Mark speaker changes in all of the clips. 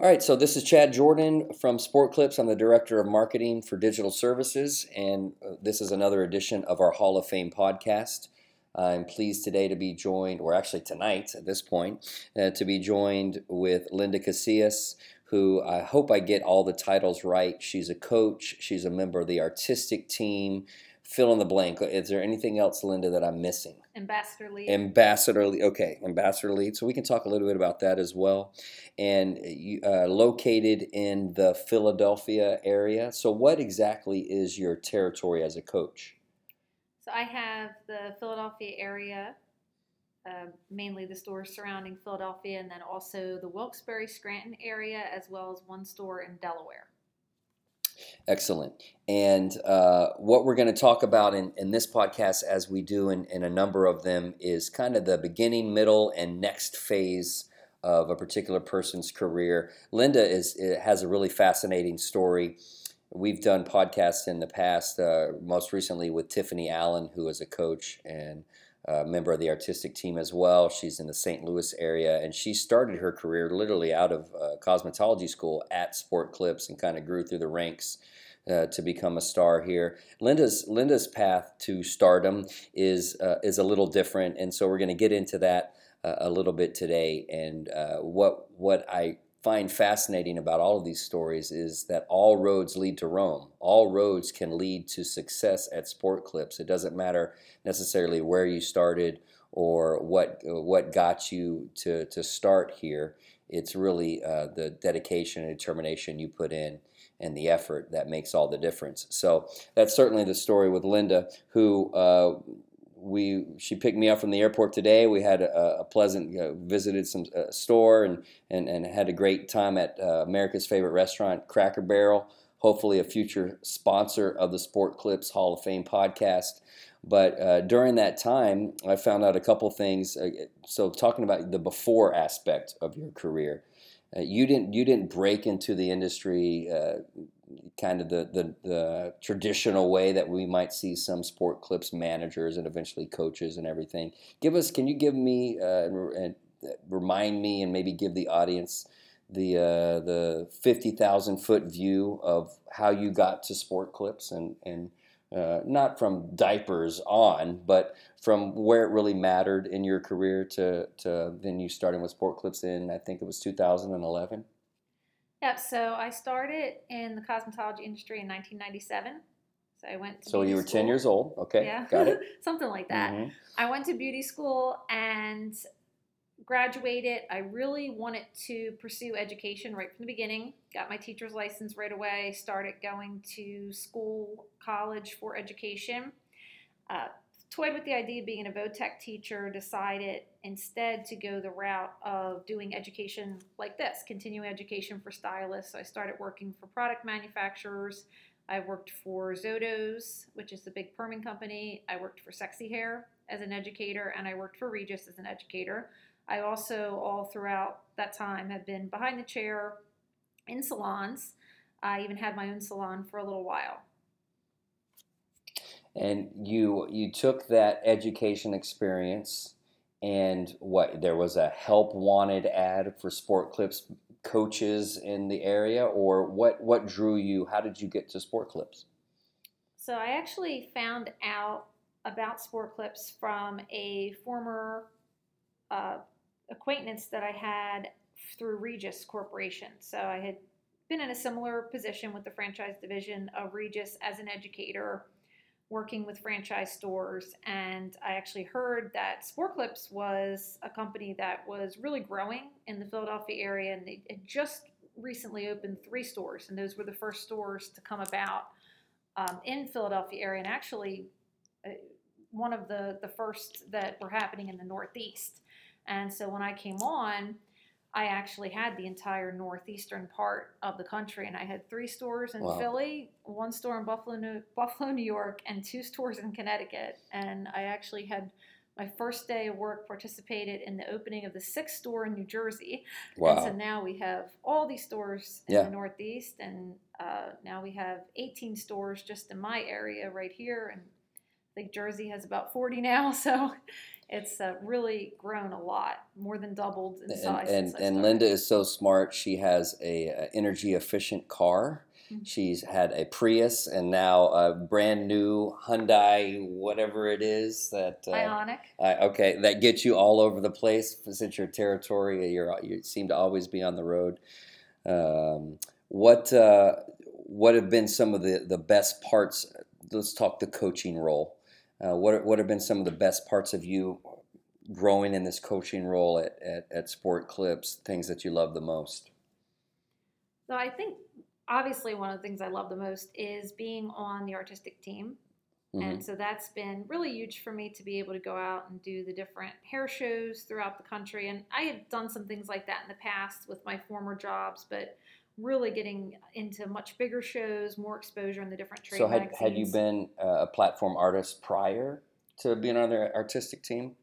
Speaker 1: All right, so this is Chad Jordan from Sport Clips. I'm the Director of Marketing for Digital Services, and uh, this is another edition of our Hall of Fame podcast. I'm pleased today to be joined, or actually tonight at this point, uh, to be joined with Linda Casillas, who I hope I get all the titles right. She's a coach, she's a member of the artistic team, fill in the blank. Is there anything else, Linda, that I'm missing?
Speaker 2: Ambassador lead.
Speaker 1: Ambassador lead. Okay, ambassador lead. So we can talk a little bit about that as well. And uh, located in the Philadelphia area. So, what exactly is your territory as a coach?
Speaker 2: So, I have the Philadelphia area, uh, mainly the stores surrounding Philadelphia, and then also the Wilkes-Barre Scranton area, as well as one store in Delaware.
Speaker 1: Excellent. And uh, what we're going to talk about in, in this podcast, as we do in, in a number of them, is kind of the beginning, middle, and next phase of a particular person's career. Linda is has a really fascinating story. We've done podcasts in the past, uh, most recently with Tiffany Allen, who is a coach and a member of the artistic team as well. She's in the St. Louis area, and she started her career literally out of uh, cosmetology school at Sport Clips and kind of grew through the ranks. Uh, to become a star here, Linda's Linda's path to stardom is uh, is a little different, and so we're going to get into that uh, a little bit today. And uh, what what I find fascinating about all of these stories is that all roads lead to Rome. All roads can lead to success at Sport Clips. It doesn't matter necessarily where you started or what what got you to to start here. It's really uh, the dedication and determination you put in and the effort that makes all the difference. So that's certainly the story with Linda, who uh, we she picked me up from the airport today. We had a, a pleasant you know, visited some uh, store and, and and had a great time at uh, America's favorite restaurant, Cracker Barrel. Hopefully, a future sponsor of the Sport Clips Hall of Fame podcast. But uh, during that time, I found out a couple things. Uh, so, talking about the before aspect of your career, uh, you didn't you didn't break into the industry kind of the, the, the, traditional way that we might see some sport clips managers and eventually coaches and everything. Give us, can you give me uh, and remind me and maybe give the audience the uh, the fifty thousand foot view of how you got to sport clips and and uh, not from diapers on, but from where it really mattered in your career to to then you starting with sport clips in I think it was two thousand and eleven.
Speaker 2: Yep. So I started in the cosmetology industry in 1997. So I went.
Speaker 1: To So you were school. 10 years old. Okay.
Speaker 2: Yeah.
Speaker 1: Got it.
Speaker 2: Something like that. Mm-hmm. I went to beauty school and graduated. I really wanted to pursue education right from the beginning. Got my teacher's license right away. Started going to school, college for education. Uh, toyed with the idea of being a vo-tech teacher, decided instead to go the route of doing education like this, continuing education for stylists. So I started working for product manufacturers. I worked for Zotos, which is the big perming company. I worked for Sexy Hair as an educator, and I worked for Regis as an educator. I also, all throughout that time, have been behind the chair in salons. I even had my own salon for a little while
Speaker 1: and you you took that education experience and what there was a help wanted ad for sport clips coaches in the area or what what drew you? How did you get to sport clips?
Speaker 2: So i actually found out about sport clips from a former uh, acquaintance that i had through regis corporation. So i had been in a similar position with the franchise division of regis as an educator working with franchise stores, and I actually heard that Sport Clips was a company that was really growing in the Philadelphia area, and they had just recently opened three stores, and those were the first stores to come about um, in Philadelphia area, and actually uh, one of the the first that were happening in the Northeast. And so when I came on, I actually had the entire northeastern part of the country, and I had three stores in wow. Philly, one store in Buffalo, New, Buffalo, New York, and two stores in Connecticut. And I actually had my first day of work participated in the opening of the sixth store in New Jersey. Wow. And so now we have all these stores in yeah. the Northeast, and uh, now we have 18 stores just in my area right here. And I think Jersey has about 40 now. So it's uh, really grown a lot, more than doubled in
Speaker 1: And
Speaker 2: size.
Speaker 1: and, and. Linda is so smart. She has a, a energy efficient car.
Speaker 2: Mhm.
Speaker 1: She's had a Prius and now a brand new Hyundai, whatever it is that. Uh,
Speaker 2: Ioniq.
Speaker 1: Uh, okay, that gets you all over the place since your territory. You're you seem to always be on the road. Um, what uh, what have been some of the, the best parts? Let's talk the coaching role. Uh, what what have been some of the best parts of you growing in this coaching role at, at, at Sport Clips? Things that you love the most.
Speaker 2: So I think obviously one of the things I love the most is being on the artistic team.
Speaker 1: Mhm.
Speaker 2: And so that's been really huge for me to be able to go out and do the different hair shows throughout the country. And I had done some things like that in the past with my former jobs, but really getting into much bigger shows, more exposure in the different trade
Speaker 1: So had
Speaker 2: magazines.
Speaker 1: had you been a platform artist prior to being on their artistic team?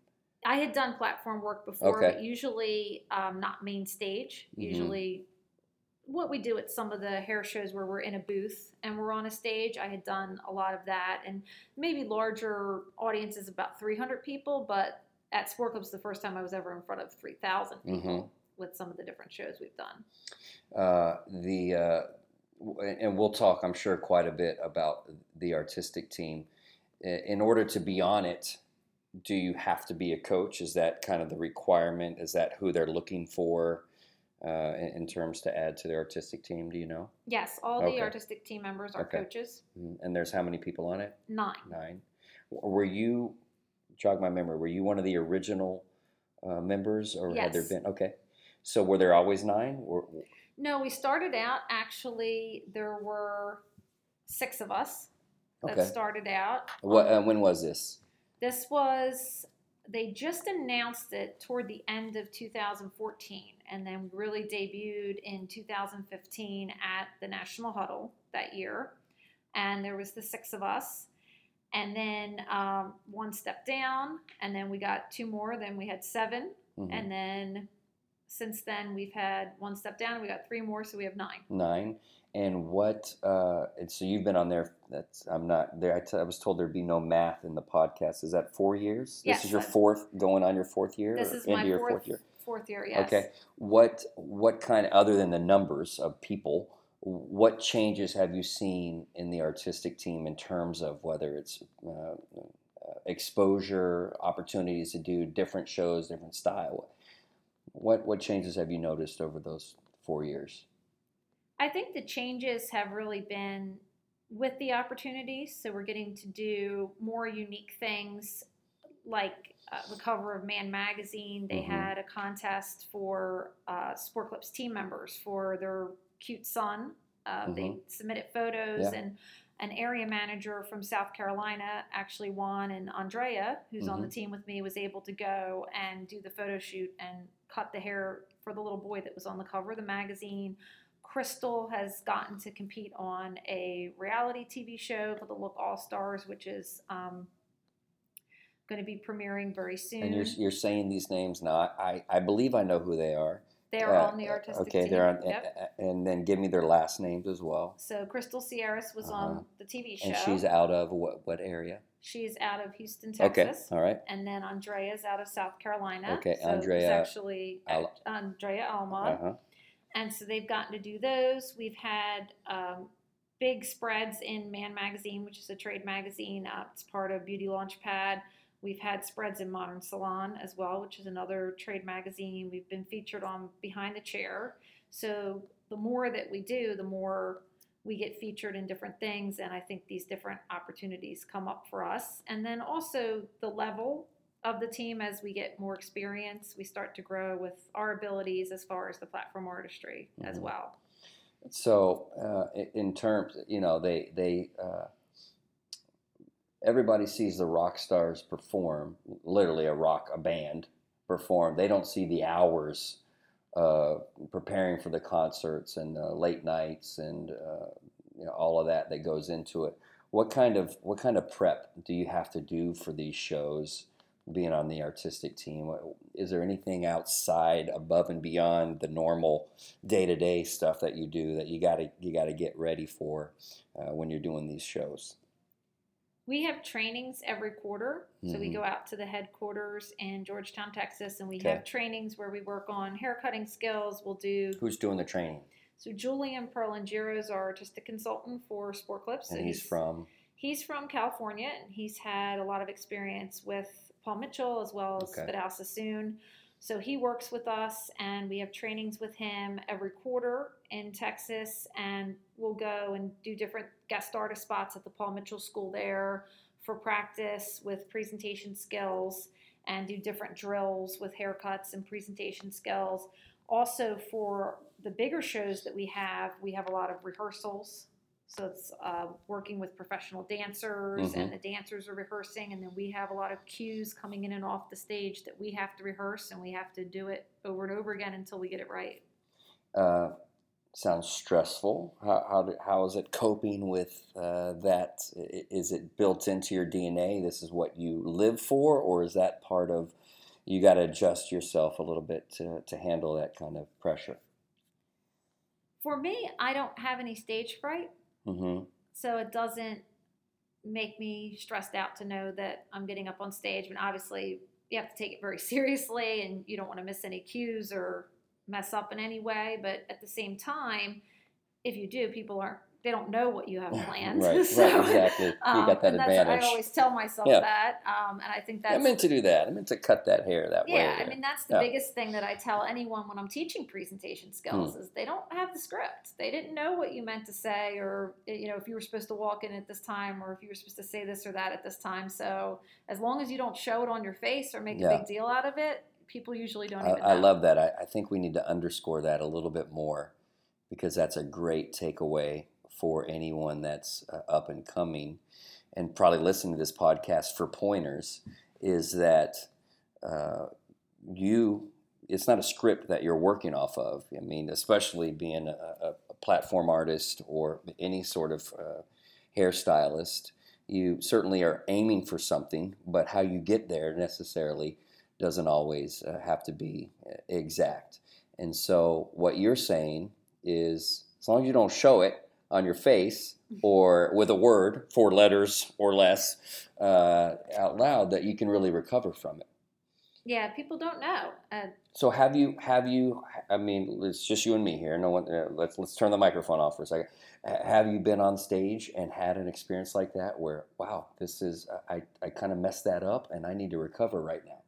Speaker 2: I had done platform work before,
Speaker 1: Okay.
Speaker 2: but usually um, not main stage.
Speaker 1: Mhm.
Speaker 2: Usually, what we do at some of the hair shows where we're in a booth and we're on a stage, I had done a lot of that, and maybe larger audiences, about 300 people. But at Sport Clips, the first time I was ever in front of 3,000 people
Speaker 1: Mhm.
Speaker 2: With some of the different shows we've done.
Speaker 1: uh, the uh, and we'll talk, I'm sure, quite a bit about the artistic team. In order to be on it, do you have to be a coach? Is that kind of the requirement? Is that who they're looking for uh, in, in terms to add to the artistic team? Do you know?
Speaker 2: Yes, all
Speaker 1: Okay.
Speaker 2: the artistic team members are
Speaker 1: Okay.
Speaker 2: coaches.
Speaker 1: Mhm. And there's how many people on it?
Speaker 2: Nine.
Speaker 1: Nine. Were you jog my memory? Were you one of the original uh, members, or had there been? Okay. So were there always nine? Or,
Speaker 2: No, we started out actually, there were six of us that
Speaker 1: okay.
Speaker 2: started out.
Speaker 1: What? Uh, when was this?
Speaker 2: This was, they just announced it toward the end of 2014, and then really debuted in 2015 at the National Huddle that year. And there was the six of us. And then um, one step down, and then we got two more. Then we had 7
Speaker 1: Mhm.
Speaker 2: And then since then, we've had one step down, we got three more, so we have nine.
Speaker 1: nine. And what? Uh, and so you've been on there. That's I'm not there. I, t- I was told there'd be no math in the podcast. Is that four years?
Speaker 2: Yes,
Speaker 1: This is your fourth, going on your fourth year.
Speaker 2: This is
Speaker 1: into
Speaker 2: my
Speaker 1: your
Speaker 2: fourth,
Speaker 1: fourth year.
Speaker 2: fourth year, yes.
Speaker 1: Okay. What what kind of other than the numbers of people? What changes have you seen in the artistic team in terms of whether it's uh, uh, exposure, opportunities to do different shows, different style? What what changes have you noticed over those four years?
Speaker 2: I think the changes have really been with the opportunities. So we're getting to do more unique things, like uh, the cover of Man Magazine. They
Speaker 1: Mhm.
Speaker 2: had a contest for uh, Sport Clips team members for their cute son. Uh, They submitted photos,
Speaker 1: Mm-hmm. Yeah.
Speaker 2: and an area manager from South Carolina actually won. And Andrea, who's on the
Speaker 1: Mhm.
Speaker 2: team with me, was able to go and do the photo shoot and cut the hair for the little boy that was on the cover of the magazine. Crystal has gotten to compete on a reality TV show for the Look All Stars, which is um, going to be premiering very soon.
Speaker 1: And you're you're saying these names now. I I believe I know who they are.
Speaker 2: They are
Speaker 1: Uh,
Speaker 2: on the artistic
Speaker 1: okay,
Speaker 2: team.
Speaker 1: they're on,
Speaker 2: Yep.
Speaker 1: and then give me their last names as well.
Speaker 2: So Crystal Sierras was
Speaker 1: Uh-huh.
Speaker 2: on the TV show.
Speaker 1: And she's out of what what area?
Speaker 2: She's out of Houston, Texas.
Speaker 1: Okay, all right.
Speaker 2: And then Andrea's out of South Carolina.
Speaker 1: Okay,
Speaker 2: so
Speaker 1: Andrea
Speaker 2: actually
Speaker 1: Al-
Speaker 2: Andrea Alma.
Speaker 1: Uh huh.
Speaker 2: And so they've gotten to do those. We've had um, big spreads in Man Magazine, which is a trade magazine. Uh, it's part of Beauty Launchpad. We've had spreads in Modern Salon as well, which is another trade magazine. We've been featured on Behind the Chair. So the more that we do, the more we get featured in different things. And I think these different opportunities come up for us. And then also the level of the team as we get more experience, we start to grow with our abilities as far as the platform artistry as
Speaker 1: Mhm.
Speaker 2: well.
Speaker 1: So, uh, in terms, you know, they they uh, everybody sees the rock stars perform, literally a rock a band perform. They don't see the hours uh, preparing for the concerts and uh, late nights and uh, you know, all of that that goes into it. What kind of what kind of prep do you have to do for these shows? Being on the artistic team, is there anything outside, above and beyond the normal day to day stuff that you do that you got to you got to get ready for uh, when you're doing these shows?
Speaker 2: We have trainings every quarter. So we
Speaker 1: Mhm.
Speaker 2: go out to the headquarters in Georgetown, Texas, and we
Speaker 1: Okay.
Speaker 2: have trainings where we work on hair cutting skills. We'll do
Speaker 1: Who's doing the training?
Speaker 2: so Julian Perlingieri is our artistic consultant for Sport Clips. So
Speaker 1: And he's from.
Speaker 2: he's from California and he's had a lot of experience with Paul Mitchell as well as
Speaker 1: Okay.
Speaker 2: Vidal Sassoon. So he works with us and we have trainings with him every quarter in Texas and we'll go and do different guest artist spots at the Paul Mitchell School there for practice with presentation skills and do different drills with haircuts and presentation skills. Also for the bigger shows that we have, we have a lot of rehearsals so it's uh, working with professional dancers, and the dancers are rehearsing, and then we have a lot of cues coming in and off the stage that we have to rehearse, and we have to do it over and over again until we get it right.
Speaker 1: Uh, sounds stressful. How how, do, how is it coping with uh, that? Is it built into your DNA? This is what you live for, or is that part of you got to adjust yourself a little bit to to handle that kind of pressure?
Speaker 2: For me, I don't have any stage fright,
Speaker 1: hmm
Speaker 2: so it doesn't make me stressed out to know that I'm getting up on stage. Mean, obviously, you have to take it very seriously, and you don't want to miss any cues or mess up in any way. But at the same time, if you do, people aren't. They don't know what you have planned.
Speaker 1: Right,
Speaker 2: So,
Speaker 1: right, exactly. You
Speaker 2: Um,
Speaker 1: got that
Speaker 2: that's,
Speaker 1: advantage.
Speaker 2: I always tell myself
Speaker 1: Yeah.
Speaker 2: that, um, and I think that's
Speaker 1: I meant to do that. I meant to cut that hair that way.
Speaker 2: yeah. I mean, that's the
Speaker 1: Yeah.
Speaker 2: biggest thing that I tell anyone when I'm teaching presentation skills
Speaker 1: Hmm.
Speaker 2: is they don't have the script. They didn't know what you meant to say, or eh, you know, if you were supposed to walk in at this time, or if you were supposed to say this or that at this time. So as long as you don't show it on your face or make
Speaker 1: Yeah.
Speaker 2: a big deal out of it, people usually don't
Speaker 1: I,
Speaker 2: even.
Speaker 1: I love that. I, I think we need to underscore that a little bit more because that's a great takeaway for anyone that's uh, up and coming and probably listening to this podcast for pointers is that uh, you it's not a script that you're working off of i mean especially being a, a, platform artist or any sort of uh, hairstylist you certainly are aiming for something but how you get there necessarily doesn't always uh, have to be uh, exact. And so, what you're saying is as long as you don't show it on your face or with a word, four letters or less, uh, out loud, that you can really recover from it.
Speaker 2: Yeah, people don't know. Uh,
Speaker 1: So, have you, have you, I mean, it's just you and me here. No one, uh, let's, let's turn the microphone off for a second. Have you been on stage and had an experience like that where, wow, this is, I, I kind of messed that up and I need to recover right now?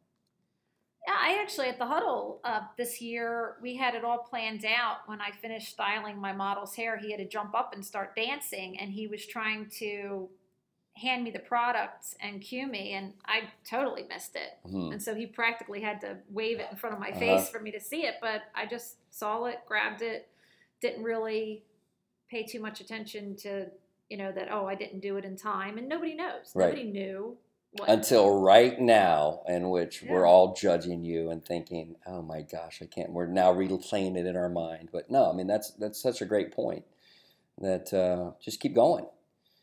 Speaker 2: I actually at the huddle uh, this year we had it all planned out. When I finished styling my model's hair, he had to jump up and start dancing, and he was trying to hand me the product and cue me, and I totally missed it.
Speaker 1: Hmm.
Speaker 2: And so he practically had to wave it in front of my
Speaker 1: Uh-huh.
Speaker 2: face for me to see it, but I just saw it, grabbed it, didn't really pay too much attention to you know that oh I didn't do it in time, and nobody knows.
Speaker 1: Right.
Speaker 2: Nobody knew. What,
Speaker 1: until right now, in which we're all judging you and thinking, "Oh my gosh, I can't." We're now replaying it in our mind, but no, I mean that's that's such a great point. That uh, just keep going.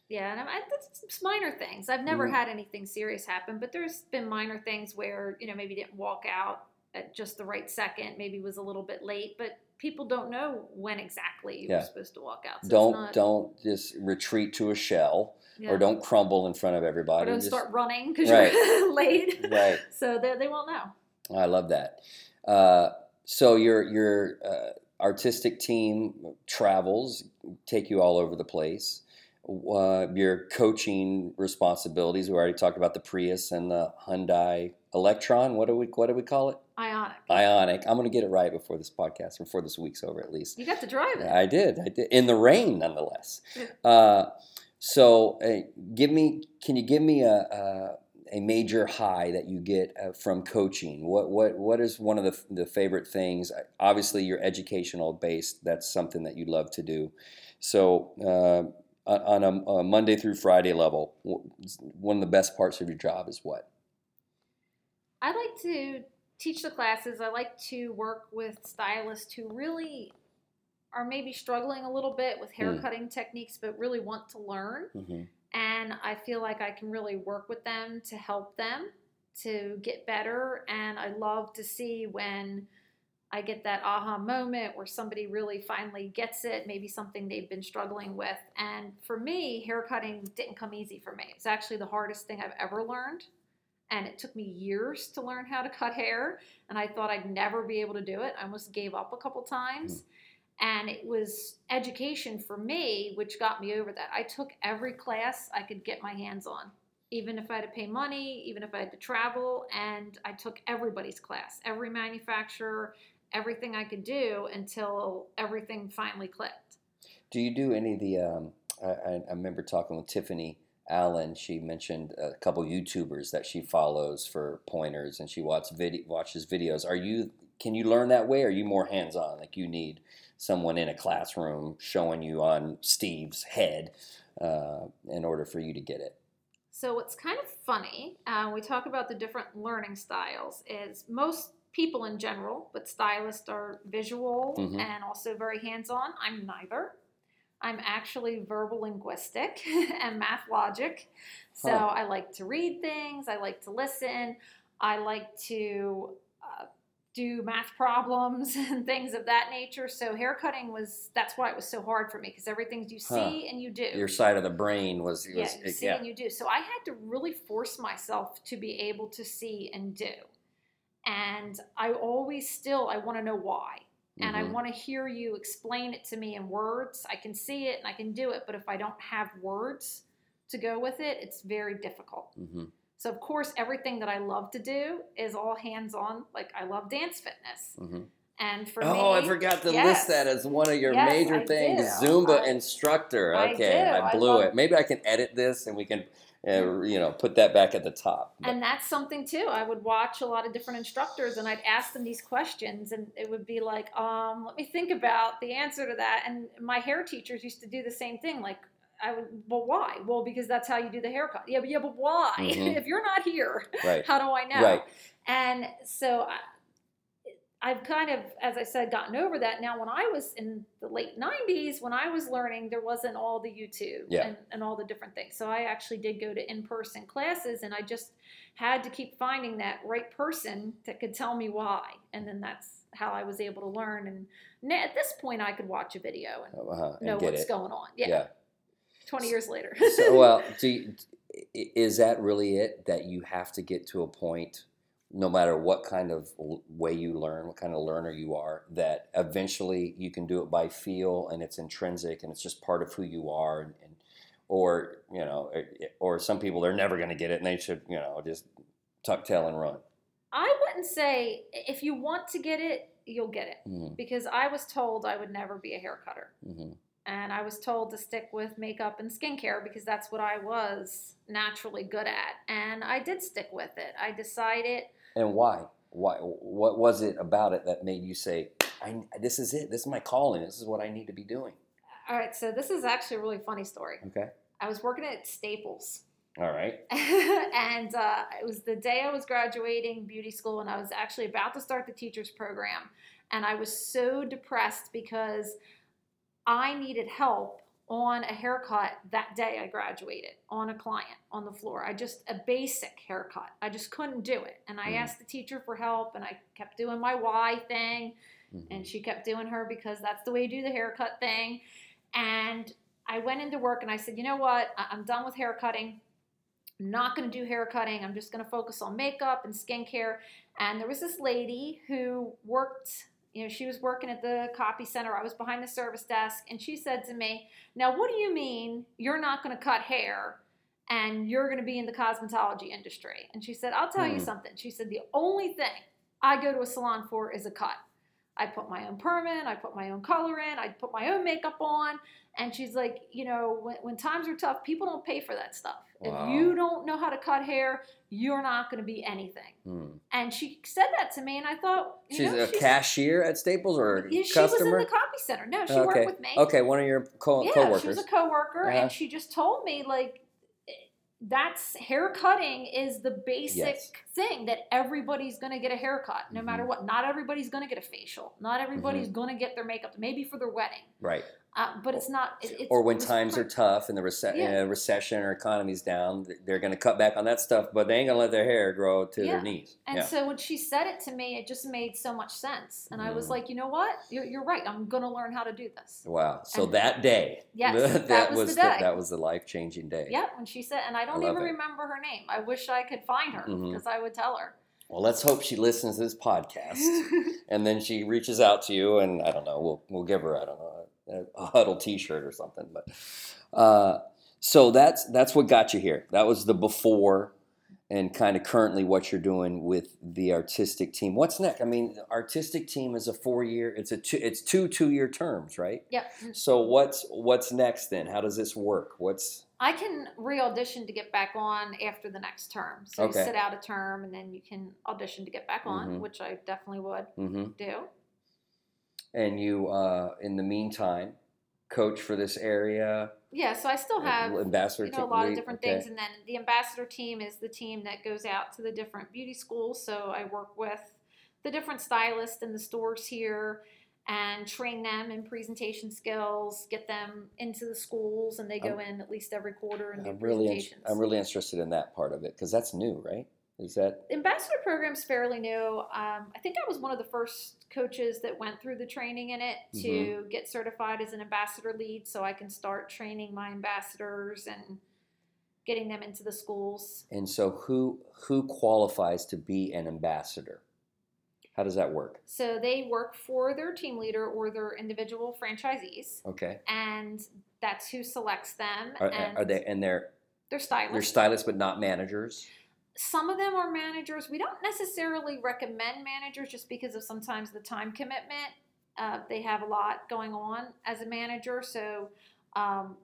Speaker 2: Yeah, and I, it's minor things. I've never
Speaker 1: Mhm.
Speaker 2: had anything serious happen, but there's been minor things where you know maybe didn't walk out at just the right second, maybe was a little bit late, but people don't know when exactly you
Speaker 1: Yeah.
Speaker 2: were supposed to walk out. So
Speaker 1: don't
Speaker 2: not-
Speaker 1: don't just retreat to a shell
Speaker 2: yeah.
Speaker 1: or don't crumble in front of everybody.
Speaker 2: or don't
Speaker 1: Just-
Speaker 2: start running because
Speaker 1: Right.
Speaker 2: you're late.
Speaker 1: right.
Speaker 2: So they, they won't know.
Speaker 1: I love that. Uh, so your your uh, artistic team travels, take you all over the place. Uh, your coaching responsibilities. We already talked about the Prius and the Hyundai Electron. What do we what do we call it?
Speaker 2: Ioniq.
Speaker 1: Ioniq. I'm going to get it right before this podcast, before this week's over, at least.
Speaker 2: You got to drive it.
Speaker 1: I did. I did in the rain, nonetheless. Uh, so, uh, give me. Can you give me a, a a major high that you get uh, from coaching? What what what is one of the the favorite things? Obviously, you're educational based. That's something that you love to do. So. Uh, on a, a Monday through Friday level, one of the best parts of your job is what?
Speaker 2: I like to teach the classes. I like to work with stylists who really are maybe struggling a little bit with hair
Speaker 1: Hmm.
Speaker 2: cutting techniques, but really want to learn.
Speaker 1: Mm-hmm.
Speaker 2: And I feel like I can really work with them to help them to get better. And I love to see when I get that aha moment where somebody really finally gets it, maybe something they've been struggling with. And for me, haircutting didn't come easy for me. It's actually the hardest thing I've ever learned. And it took me years to learn how to cut hair. And I thought I'd never be able to do it. I almost gave up a couple times. And it was education for me, which got me over that. I took every class I could get my hands on even if I had to pay money, even if I had to travel, and I took everybody's class, every manufacturer, everything I could do until everything finally clicked.
Speaker 1: Do you do any of the? Um, I, I remember talking with Tiffany Allen. She mentioned a couple YouTubers that she follows for pointers, and she watches videos. Are you? Can you learn that way? Or are you more hands on? Like you need someone in a classroom showing you on Steve's head uh, in order for you to get it.
Speaker 2: So what's kind of funny, uh, we talk about the different learning styles, is most people in general, but stylists are visual
Speaker 1: Mhm.
Speaker 2: and also very hands-on. I'm neither. I'm actually verbal linguistic and math logic. So
Speaker 1: Huh.
Speaker 2: I like to read things, I like to listen, I like to uh, do math problems and things of that nature. So haircutting was that's why it was so hard for me because everything you
Speaker 1: Huh.
Speaker 2: see and you do
Speaker 1: Your side of the brain was, was
Speaker 2: yeah, you see
Speaker 1: yeah.
Speaker 2: and you do. So I had to really force myself to be able to see and do. And I always still I want to know why. And I
Speaker 1: Mhm.
Speaker 2: want to hear you explain it to me in words. I can see it and I can do it, but if I don't have words to go with it, it's very difficult.
Speaker 1: Mhm.
Speaker 2: So of course everything that I love to do is all hands on. Like I love dance fitness.
Speaker 1: Mhm.
Speaker 2: And for me
Speaker 1: Oh, I forgot to
Speaker 2: yes.
Speaker 1: list that as one of your
Speaker 2: Yes,
Speaker 1: major
Speaker 2: I
Speaker 1: things.
Speaker 2: do.
Speaker 1: Zumba
Speaker 2: I-
Speaker 1: instructor. Okay. I
Speaker 2: I
Speaker 1: blew
Speaker 2: love-
Speaker 1: it. Maybe I can edit this and we can, uh, you know, put that back at the top. But-
Speaker 2: And that's something too. I would watch a lot of different instructors and I'd ask them these questions and it would be like, um, let me think about the answer to that. And my hair teachers used to do the same thing. Like, I would, well, why? Well, because that's how you do the haircut. Yeah, but, yeah, but why?
Speaker 1: Mhm.
Speaker 2: if you're not here,
Speaker 1: right.
Speaker 2: how do I know?
Speaker 1: Right.
Speaker 2: And so I, I've kind of, as I said, gotten over that. Now, when I was in the late 90s, when I was learning, there wasn't all the YouTube
Speaker 1: Yeah.
Speaker 2: and, and all the different things. So I actually did go to in person classes and I just had to keep finding that right person that could tell me why. And then that's how I was able to learn. And at this point, I could watch a video and
Speaker 1: Uh-huh,
Speaker 2: know
Speaker 1: and
Speaker 2: what's
Speaker 1: it.
Speaker 2: going on. Yeah.
Speaker 1: yeah.
Speaker 2: 20 years later.
Speaker 1: so, well, do you, is that really it? That you have to get to a point, no matter what kind of way you learn, what kind of learner you are, that eventually you can do it by feel and it's intrinsic and it's just part of who you are. And, and or you know, or, or some people they're never going to get it and they should you know just tuck tail and run.
Speaker 2: I wouldn't say if you want to get it, you'll get it.
Speaker 1: hmm
Speaker 2: because I was told I would never be a hair cutter.
Speaker 1: hmm
Speaker 2: And I was told to stick with makeup and skincare because that's what I was naturally good at. And I did stick with it. I decided,
Speaker 1: And why? Why? What was it about it that made you say, I, "This is it. This is my calling. This is what I need to be doing"?
Speaker 2: all right, so this is actually a really funny story.
Speaker 1: Okay.
Speaker 2: I was working at Staples.
Speaker 1: All right.
Speaker 2: and uh, it was the day I was graduating beauty school, and I was actually about to start the teacher's program. And I was so depressed because I needed help on a haircut that day I graduated on a client on the floor. I just, a basic haircut. I just couldn't do it. And I
Speaker 1: Mhm.
Speaker 2: asked the teacher for help, and I kept doing my why thing
Speaker 1: Mhm.
Speaker 2: and she kept doing her because that's the way you do the haircut thing. And I went into work and I said, you know what? I'm done with haircutting. I'm not going to do haircutting. I'm just going to focus on makeup and skincare. And there was this lady who worked, you know, she was working at the copy center. I was behind the service desk. And she said to me, Now, what do you mean you're not going to cut hair and you're going to be in the cosmetology industry? And she said, I'll tell you
Speaker 1: Hmm.
Speaker 2: something. She said, The only thing I go to a salon for is a cut. I put my own perm in, I put my own color in, I put my own makeup on. And she's like, you know, when, when times are tough, people don't pay for that stuff.
Speaker 1: Wow.
Speaker 2: If you don't know how to cut hair, you're not going to be anything.
Speaker 1: Hmm.
Speaker 2: And she said that to me, and I thought, you
Speaker 1: She's
Speaker 2: know,
Speaker 1: a cashier at Staples or a
Speaker 2: Yeah, she was in the copy center. No, she
Speaker 1: okay.
Speaker 2: worked with me.
Speaker 1: Okay, one of your co-
Speaker 2: yeah,
Speaker 1: coworkers.
Speaker 2: she was a coworker,
Speaker 1: Uh-huh.
Speaker 2: and she just told me like that's hair cutting is the basic
Speaker 1: Yes.
Speaker 2: thing that everybody's going to get a haircut no matter
Speaker 1: Mhm.
Speaker 2: what not everybody's going to get a facial not everybody's going to get their makeup maybe for their wedding
Speaker 1: right.
Speaker 2: Uh, but it's not. It, it's,
Speaker 1: or when times are tough and the rece-
Speaker 2: Yeah.
Speaker 1: recession or economy's down, they're going to cut back on that stuff, but they ain't going to let their hair grow to
Speaker 2: Yeah.
Speaker 1: their knees.
Speaker 2: And
Speaker 1: yeah.
Speaker 2: so when she said it to me, it just made so much sense. And I was
Speaker 1: Mm.
Speaker 2: like, you know what? You're, you're right. I'm going to learn how to do this.
Speaker 1: Wow. So
Speaker 2: and-
Speaker 1: that day,
Speaker 2: Yes, that was the day.
Speaker 1: that was the life changing day.
Speaker 2: Yep. When she said, and I don't
Speaker 1: love
Speaker 2: even
Speaker 1: it.
Speaker 2: remember her name. I wish I could find her because I would tell her.
Speaker 1: Well, let's hope she listens to this podcast, and then she reaches out to you, and I don't know, we'll we'll give her I don't know a, huddle T-shirt or something. But uh, so that's that's what got you here. That was the before, and kind of currently what you're doing with the artistic team. What's next? I mean, artistic team is a four year. It's a two, it's two two year terms, right?
Speaker 2: yep.
Speaker 1: So what's what's next then? How does this work? What's
Speaker 2: I can re-audition to get back on after the next term. So
Speaker 1: Okay.
Speaker 2: you sit out a term and then you can audition to get back on,
Speaker 1: Mhm.
Speaker 2: which I definitely would
Speaker 1: hmm
Speaker 2: do.
Speaker 1: And you uh, in the meantime coach for this area
Speaker 2: Yeah, so I still have
Speaker 1: ambassador
Speaker 2: you know a lot of different
Speaker 1: Okay.
Speaker 2: things, and then the ambassador team is the team that goes out to the different beauty schools. So I work with the different stylists in the stores here and train them in presentation skills, get them into the schools, and they go in at least every quarter and do
Speaker 1: I'm really, in-
Speaker 2: presentations.
Speaker 1: I'm really interested in that part of it because that's new, right? Is that
Speaker 2: ambassador program's fairly new. Um, I think I was one of the first coaches that went through the training in it to
Speaker 1: Mm-hmm.
Speaker 2: get certified as an ambassador lead, so I can start training my ambassadors and getting them into the schools.
Speaker 1: and so who who qualifies to be an ambassador? How does that work?
Speaker 2: So they work for their team leader or their individual franchisees,
Speaker 1: Okay,
Speaker 2: and that's who selects them.
Speaker 1: are,
Speaker 2: and
Speaker 1: are they and they're
Speaker 2: they're stylists.
Speaker 1: they're stylists but not managers?
Speaker 2: Some of them are managers. We don't necessarily recommend managers just because of sometimes the time commitment. Uh, they have a lot going on as a manager, so um,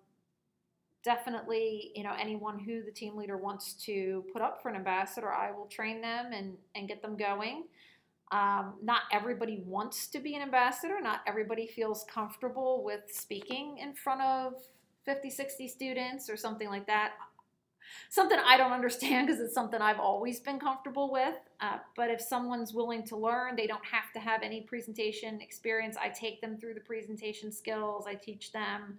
Speaker 2: definitely, you know, anyone who the team leader wants to put up for an ambassador, I will train them and and get them going. Um, not everybody wants to be an ambassador. Not everybody feels comfortable with speaking in front of 50, 60 students or something like that something I don't understand because it's something I've always been comfortable with. Uh, but if someone's willing to learn, they don't have to have any presentation experience. I take them through the presentation skills, I teach them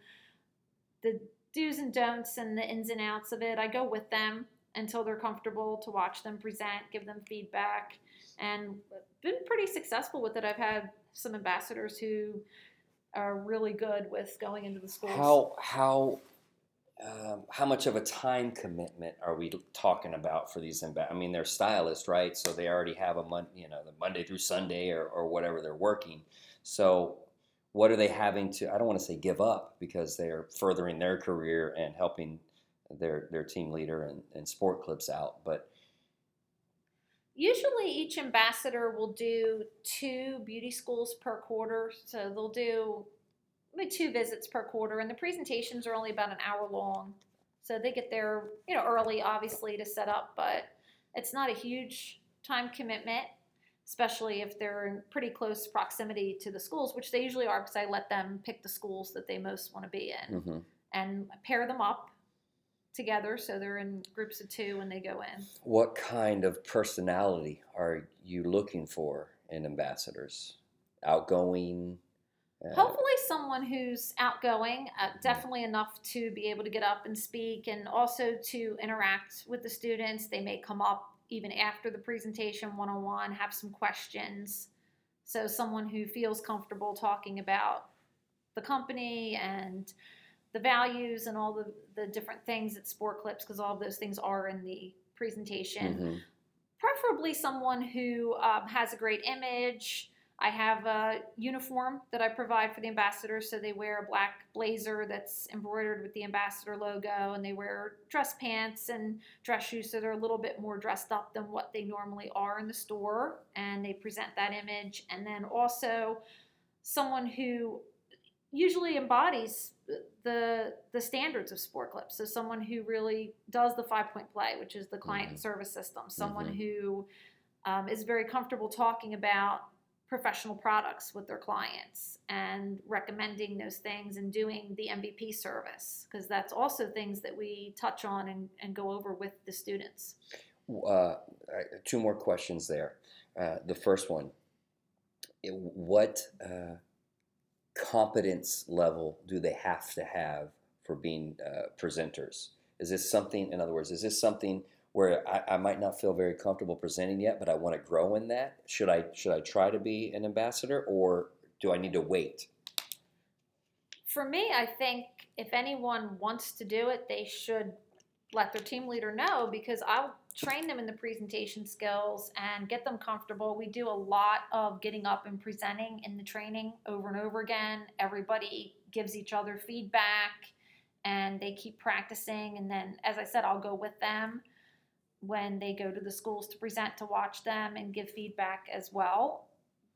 Speaker 2: the do's and don'ts and the ins and outs of it. I go with them until they're comfortable to watch them present, give them feedback, and been pretty successful with it. I've had some ambassadors who are really good with going into the schools.
Speaker 1: How how um, how much of a time commitment are we talking about for these? Imba- I mean, they're stylists, right? So they already have a month, you know, the Monday through Sunday or, or whatever they're working. So what are they having to? I don't want to say give up because they are furthering their career and helping their their team leader and, and sport clips out. But
Speaker 2: Usually, each ambassador will do two beauty schools per quarter. So they'll do two visits per quarter, and the presentations are only about an hour long. So they get there, you know, early, obviously, to set up, but it's not a huge time commitment, especially if they're in pretty close proximity to the schools, which they usually are, because I let them pick the schools that they most want to be in
Speaker 1: mhm.
Speaker 2: and pair them up together so they're in groups of two when they go in.
Speaker 1: what kind of personality are you looking for in ambassadors? Outgoing. Uh,
Speaker 2: Hopefully, someone who's outgoing, uh, definitely enough to be able to get up and speak and also to interact with the students. They may come up even after the presentation one on one, have some questions. So, someone who feels comfortable talking about the company and the values and all the, the different things at Sport Clips, because all of those things are in the presentation
Speaker 1: mhm.
Speaker 2: preferably someone who um, has a great image. I have a uniform that I provide for the ambassadors, so they wear a black blazer that's embroidered with the ambassador logo, and they wear dress pants and dress shoes, so they're a little bit more dressed up than what they normally are in the store, and they present that image. And then also someone who usually embodies the the standards of sport clips so someone who really does the five point play which is the client
Speaker 1: Mhm.
Speaker 2: service system someone
Speaker 1: Mhm.
Speaker 2: who um, is very comfortable talking about professional products with their clients and recommending those things and doing the mvp service because that's also things that we touch on and, and go over with the students
Speaker 1: Uh, two more questions there. Uh, the first one, what uh, competence level do they have to have for being uh, presenters? Is this something, in other words, is this something where I, I might not feel very comfortable presenting yet, but I want to grow in that? Should I should I try to be an ambassador, or do I need to wait?
Speaker 2: For me, I think if anyone wants to do it, they should let their team leader know because I'll train them in the presentation skills and get them comfortable. We do a lot of getting up and presenting in the training over and over again. Everybody gives each other feedback and they keep practicing. And then, as I said, I'll go with them when they go to the schools to present to watch them and give feedback as well.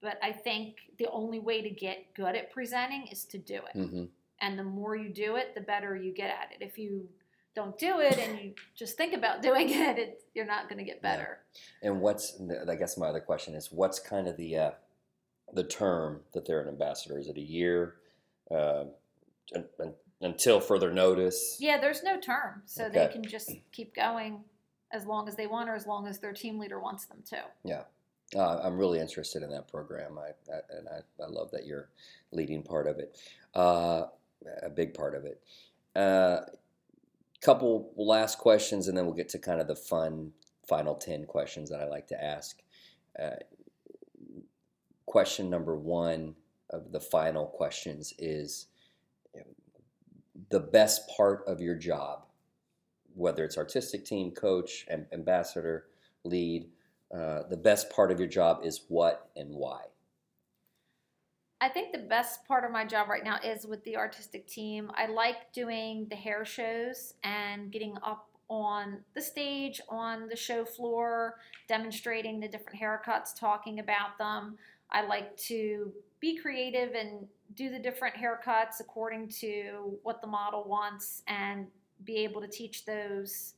Speaker 2: But I think the only way to get good at presenting is to do it.
Speaker 1: Mm-hmm.
Speaker 2: And the more you do it, the better you get at it. If you don't do it and you just think about doing it, it you're not going to get better.
Speaker 1: And what's I guess my other question is what's kind of the uh, the term that they're an ambassador? Is it a year uh, un- un- until further notice?
Speaker 2: Yeah, there's no term, so
Speaker 1: Okay.
Speaker 2: they can just keep going as long as they want or as long as their team leader wants them to. Yeah.
Speaker 1: Uh, I'm really interested in that program, I, I, and I, I love that you're leading part of it, uh, a big part of it. Uh, couple last questions, and then we'll get to kind of the fun final ten questions that I like to ask. Uh, question number one of the final questions is the best part of your job, whether it's artistic team, coach, am- ambassador, lead. Uh, the best part of your job is what and why?
Speaker 2: I think the best part of my job right now is with the artistic team. I like doing the hair shows and getting up on the stage, on the show floor, demonstrating the different haircuts, talking about them. I like to be creative and do the different haircuts according to what the model wants and be able to teach those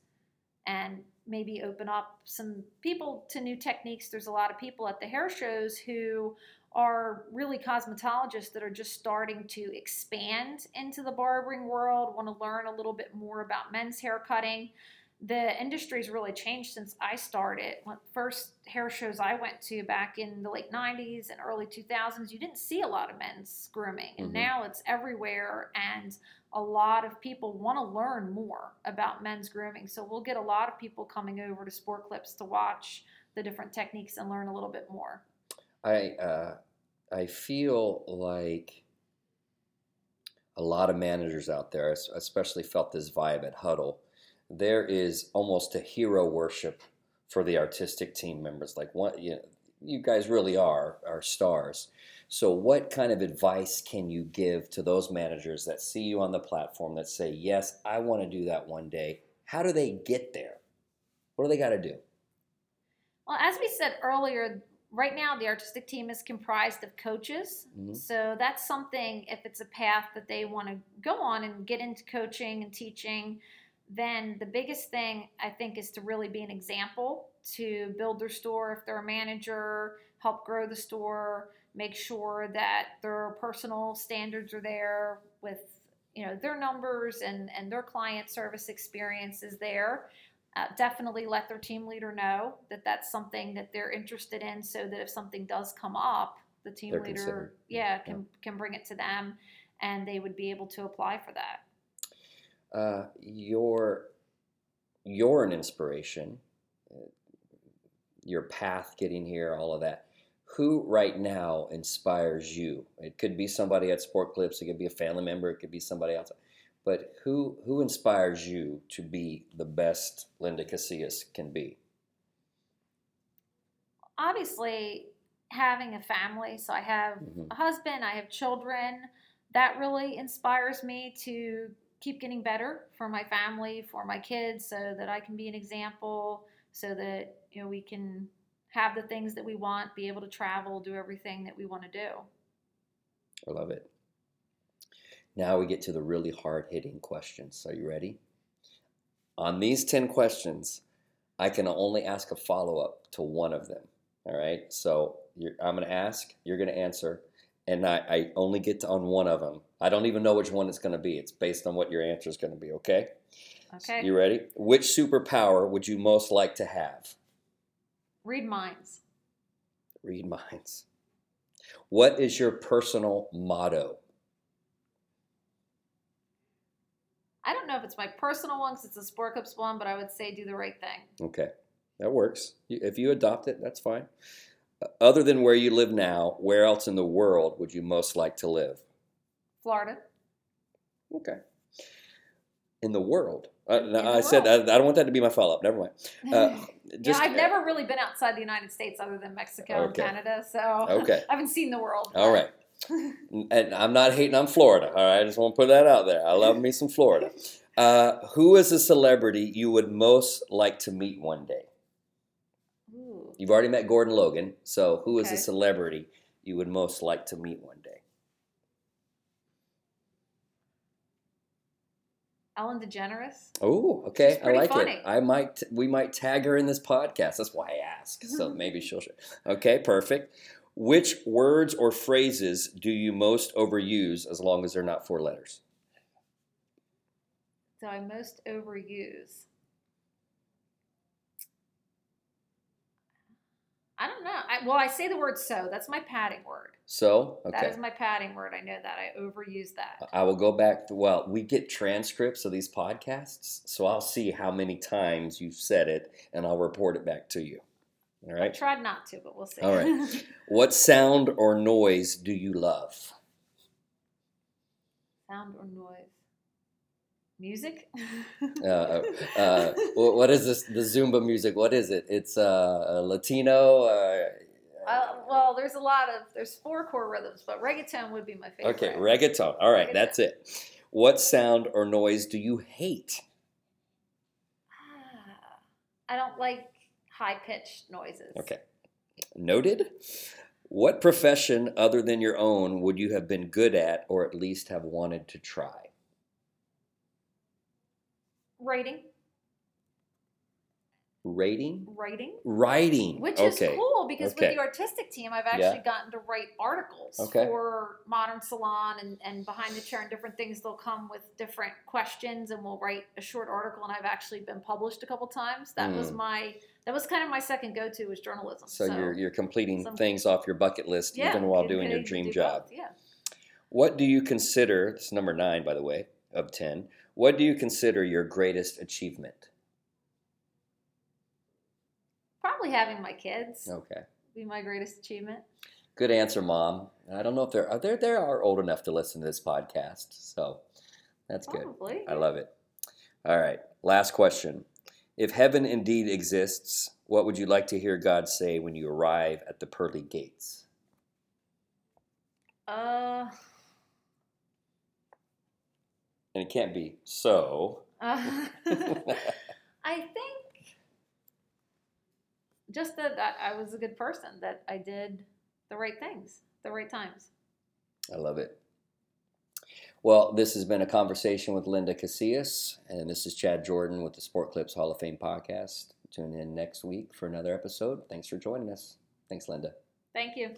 Speaker 2: and maybe open up some people to new techniques. There's a lot of people at the hair shows who are really cosmetologists that are just starting to expand into the barbering world, want to learn a little bit more about men's hair cutting. The industry's really changed since I started. When first hair shows I went to back in the late 90s and early 2000s, you didn't see a lot of men's grooming. And
Speaker 1: Mhm.
Speaker 2: now it's everywhere and a lot of people want to learn more about men's grooming. So we'll get a lot of people coming over to Sport Clips to watch the different techniques and learn a little bit more.
Speaker 1: I uh, I feel like a lot of managers out there, es- especially felt this vibe at Huddle. There is almost a hero worship for the artistic team members. Like what you you guys really are are stars. So, what kind of advice can you give to those managers that see you on the platform that say, "Yes, I want to do that one day"? How do they get there? What do they got to do?
Speaker 2: Well, as we said earlier, right now the artistic team is comprised of coaches.
Speaker 1: Mhm.
Speaker 2: So that's something, if it's a path that they want to go on and get into coaching and teaching, then the biggest thing I think is to really be an example to build their store. If they're a manager, help grow the store, make sure that their personal standards are there with you know their numbers and and their client service experience is there. Uh, definitely let their team leader know that that's something that they're interested in so that if something does come up the team
Speaker 1: They're
Speaker 2: leader yeah. can can bring it to them and they would be able to apply for that
Speaker 1: Uh, you're you're an inspiration. Your path getting here, all of that. Who right now inspires you? It could be somebody at Sport Clips. It could be a family member. It could be somebody else. But who who inspires you to be the best Linda Casillas can be?
Speaker 2: obviously having a family so i have
Speaker 1: Mhm.
Speaker 2: a husband i have children that really inspires me to keep getting better for my family for my kids so that i can be an example so that you know we can have the things that we want be able to travel do everything that we want to do
Speaker 1: I love it. Now we get to the really hard hitting questions. Are you ready? On these 10 questions, I can only ask a follow up to one of them. All right. So I'm going to ask, you're going to answer, and I, I only get to on one of them. I don't even know which one it's going to be. It's based on what your answer is going to be. Okay.
Speaker 2: Okay.
Speaker 1: So you ready? Which superpower would you most like to have?
Speaker 2: Read minds.
Speaker 1: Read minds. What is your personal motto?
Speaker 2: I don't know if it's my personal one because it's a Sport Clips one, but I would say do the right thing.
Speaker 1: Okay, that works. If you adopt it, that's fine. Other than where you live now, where else in the world would you most like to live?
Speaker 2: Florida.
Speaker 1: Okay. In the world. Uh, no,
Speaker 2: the
Speaker 1: I said I. I don't want that to be my follow up. Never mind. Uh,
Speaker 2: yeah, I've never really been outside the United States other than Mexico
Speaker 1: Okay.
Speaker 2: and Canada, so
Speaker 1: Okay.
Speaker 2: I haven't seen the world.
Speaker 1: All right. And I'm not hating on Florida. All right, I just want to put that out there. I love me some Florida. Uh, who is a celebrity you would most like to meet one day? You've already met Gordon Logan, so who is a celebrity you would most like to meet one day?
Speaker 2: Ellen DeGeneres.
Speaker 1: Oh, okay. I like
Speaker 2: funny.
Speaker 1: it. I might we might tag her in this podcast. That's why I ask. So maybe she'll share. Okay, perfect. Which words or phrases do you most overuse as long as they're not four letters?
Speaker 2: So I most overuse? I don't know. I, well, I say the word so. That's my padding word.
Speaker 1: So, okay.
Speaker 2: is my padding word. I know that. I overuse that.
Speaker 1: I will go back to well, we get transcripts of these podcasts, so I'll see how many times you've said it and I'll report it back to you. All right.
Speaker 2: I tried not to, but we'll see.
Speaker 1: All right. What sound or noise do you love?
Speaker 2: Sound or noise? Music?
Speaker 1: Uh, uh, uh, what is this? The Zumba music. What is it? It's uh, Latino. Uh,
Speaker 2: Uh, well, there's a lot of there's four core rhythms, but reggaeton would be my favorite.
Speaker 1: okay, reggaeton. All right,
Speaker 2: Reggaeton.
Speaker 1: that's it. What sound or noise do you hate?
Speaker 2: Ah, I don't like high pitched noises.
Speaker 1: Okay, noted. What profession other than your own would you have been good at, or at least have wanted to try?
Speaker 2: Writing,
Speaker 1: Rating,
Speaker 2: writing,
Speaker 1: writing.
Speaker 2: which
Speaker 1: okay.
Speaker 2: is cool because
Speaker 1: Okay.
Speaker 2: with the artistic team, I've
Speaker 1: Yeah.
Speaker 2: actually gotten to write articles
Speaker 1: Okay.
Speaker 2: for Modern Salon and, and Behind the Chair and different things. They'll come with different questions, and we'll write a short article. And I've actually been published a couple times. That was
Speaker 1: Mm.
Speaker 2: my that was kind of my second go to was journalism.
Speaker 1: So, you're you're completing
Speaker 2: some-
Speaker 1: things off your bucket list
Speaker 2: yeah,
Speaker 1: even while doing your dream
Speaker 2: do
Speaker 1: job.
Speaker 2: both, Yeah.
Speaker 1: What do you consider, this is number nine, by the way, of 10. What do you consider your greatest achievement?
Speaker 2: Probably having my kids
Speaker 1: Okay.
Speaker 2: be my greatest achievement.
Speaker 1: Good answer, Mom. I don't know if they're, are they they are old enough to listen to this podcast. So that's good.
Speaker 2: Probably.
Speaker 1: I love it. All right. Last question. If heaven indeed exists, what would you like to hear God say when you arrive at the pearly gates?
Speaker 2: Uh,
Speaker 1: And it can't be so.
Speaker 2: uh, I think just that I, I was a good person, that I did the right things, the right times.
Speaker 1: I love it. Well, this has been a conversation with Linda Casillas, and this is Chad Jordan with the Sport Clips Hall of Fame podcast. Tune in next week for another episode. Thanks for joining us. Thanks, Linda.
Speaker 2: Thank you.